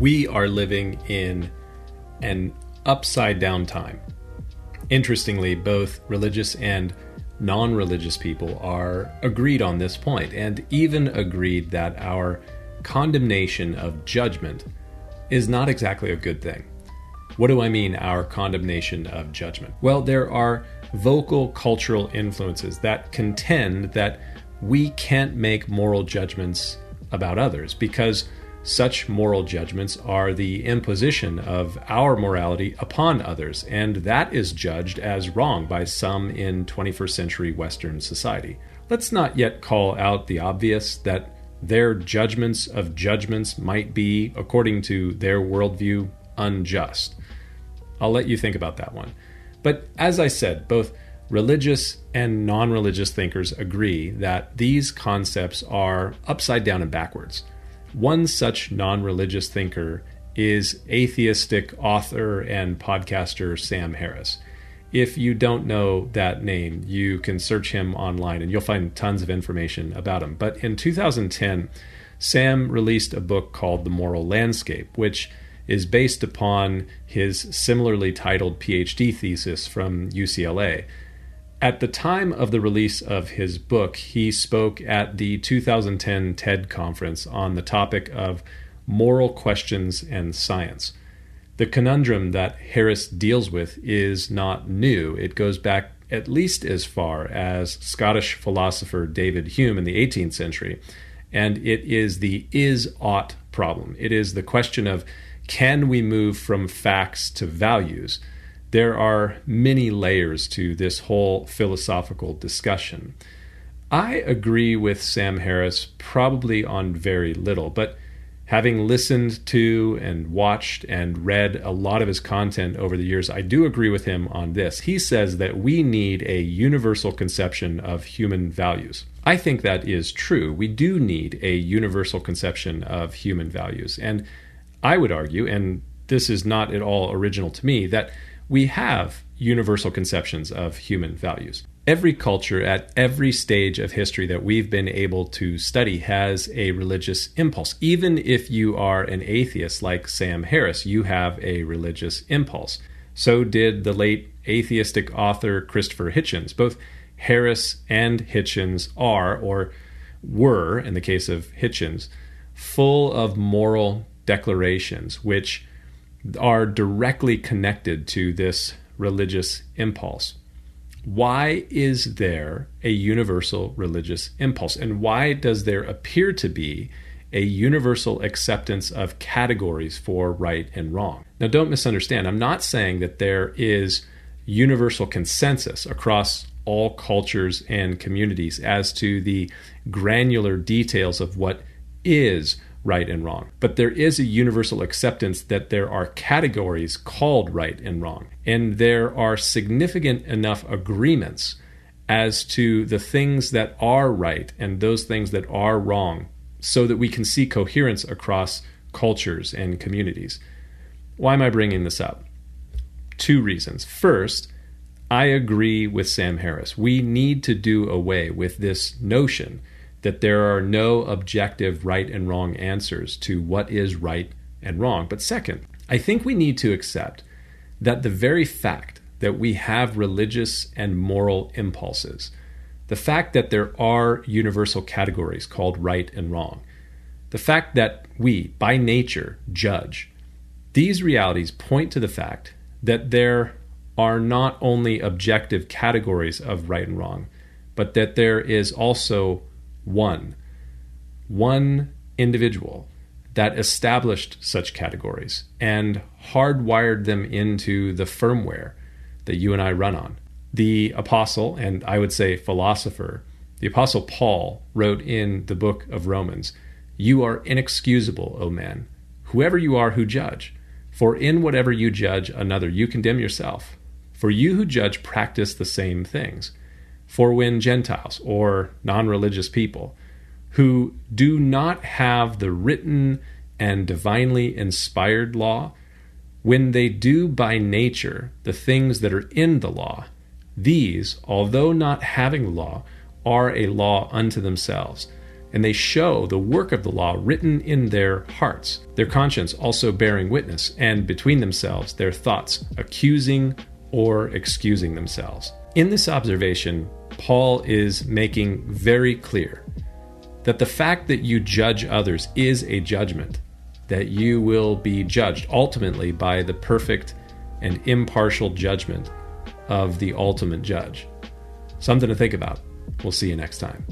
We are living in an upside down time. Interestingly, both religious and non religious people are agreed on this point, and even agreed that our condemnation of judgment is not exactly a good thing. What do I mean, our condemnation of judgment? Well, there are vocal cultural influences that contend that we can't make moral judgments about others because such moral judgments are the imposition of our morality upon others, and that is judged as wrong by some in 21st century Western society. Let's not yet call out the obvious that their judgments of judgments might be, according to their worldview, unjust. I'll let you think about that one. But as I said, both religious and non religious thinkers agree that these concepts are upside down and backwards. One such non religious thinker is atheistic author and podcaster Sam Harris. If you don't know that name, you can search him online and you'll find tons of information about him. But in 2010, Sam released a book called The Moral Landscape, which is based upon his similarly titled PhD thesis from UCLA. At the time of the release of his book, he spoke at the 2010 TED conference on the topic of moral questions and science. The conundrum that Harris deals with is not new. It goes back at least as far as Scottish philosopher David Hume in the 18th century, and it is the is ought problem. It is the question of can we move from facts to values? there are many layers to this whole philosophical discussion. I agree with Sam Harris probably on very little, but having listened to and watched and read a lot of his content over the years, I do agree with him on this. He says that we need a universal conception of human values. I think that is true. We do need a universal conception of human values. And I would argue, and this is not at all original to me, that we have universal conceptions of human values. Every culture at every stage of history that we've been able to study has a religious impulse. Even if you are an atheist like Sam Harris, you have a religious impulse. So did the late atheistic author Christopher Hitchens. Both Harris and Hitchens are, or were, in the case of Hitchens, full of moral declarations which are directly connected to this religious impulse. Why is there a universal religious impulse? And why does there appear to be a universal acceptance of categories for right and wrong? Now, don't misunderstand. I'm not saying that there is universal consensus across all cultures and communities as to the granular details of what is right and wrong. But there is a universal acceptance that there are categories called right and wrong. And there are significant enough agreements as to the things that are right and those things that are wrong so that we can see coherence across cultures and communities. Why am I bringing this up? Two reasons. First, I agree with Sam Harris. We need to do away with this notion that there are no objective right and wrong answers to what is right and wrong. But second, I think we need to accept that the very fact that we have religious and moral impulses, the fact that there are universal categories called right and wrong, the fact that we, by nature, judge, these realities point to the fact that there are not only objective categories of right and wrong, but that there is also one, one individual that established such categories and hardwired them into the firmware that you and I run on. The apostle, and I would say philosopher, the apostle Paul wrote in the book of Romans, You are inexcusable, O man, whoever you are who judge. For in whatever you judge another, you condemn yourself. For you who judge practice the same things. For when Gentiles or non religious people who do not have the written and divinely inspired law, when they do by nature the things that are in the law, These, although not having law, are a law unto themselves, and they show the work of the law written in their hearts, their conscience also bearing witness, and between themselves their thoughts accusing or excusing themselves. In this observation, Paul is making very clear that the fact that you judge others is a judgment, that you will be judged ultimately by the perfect and impartial judgment of the ultimate judge. Something to think about. We'll see you next time.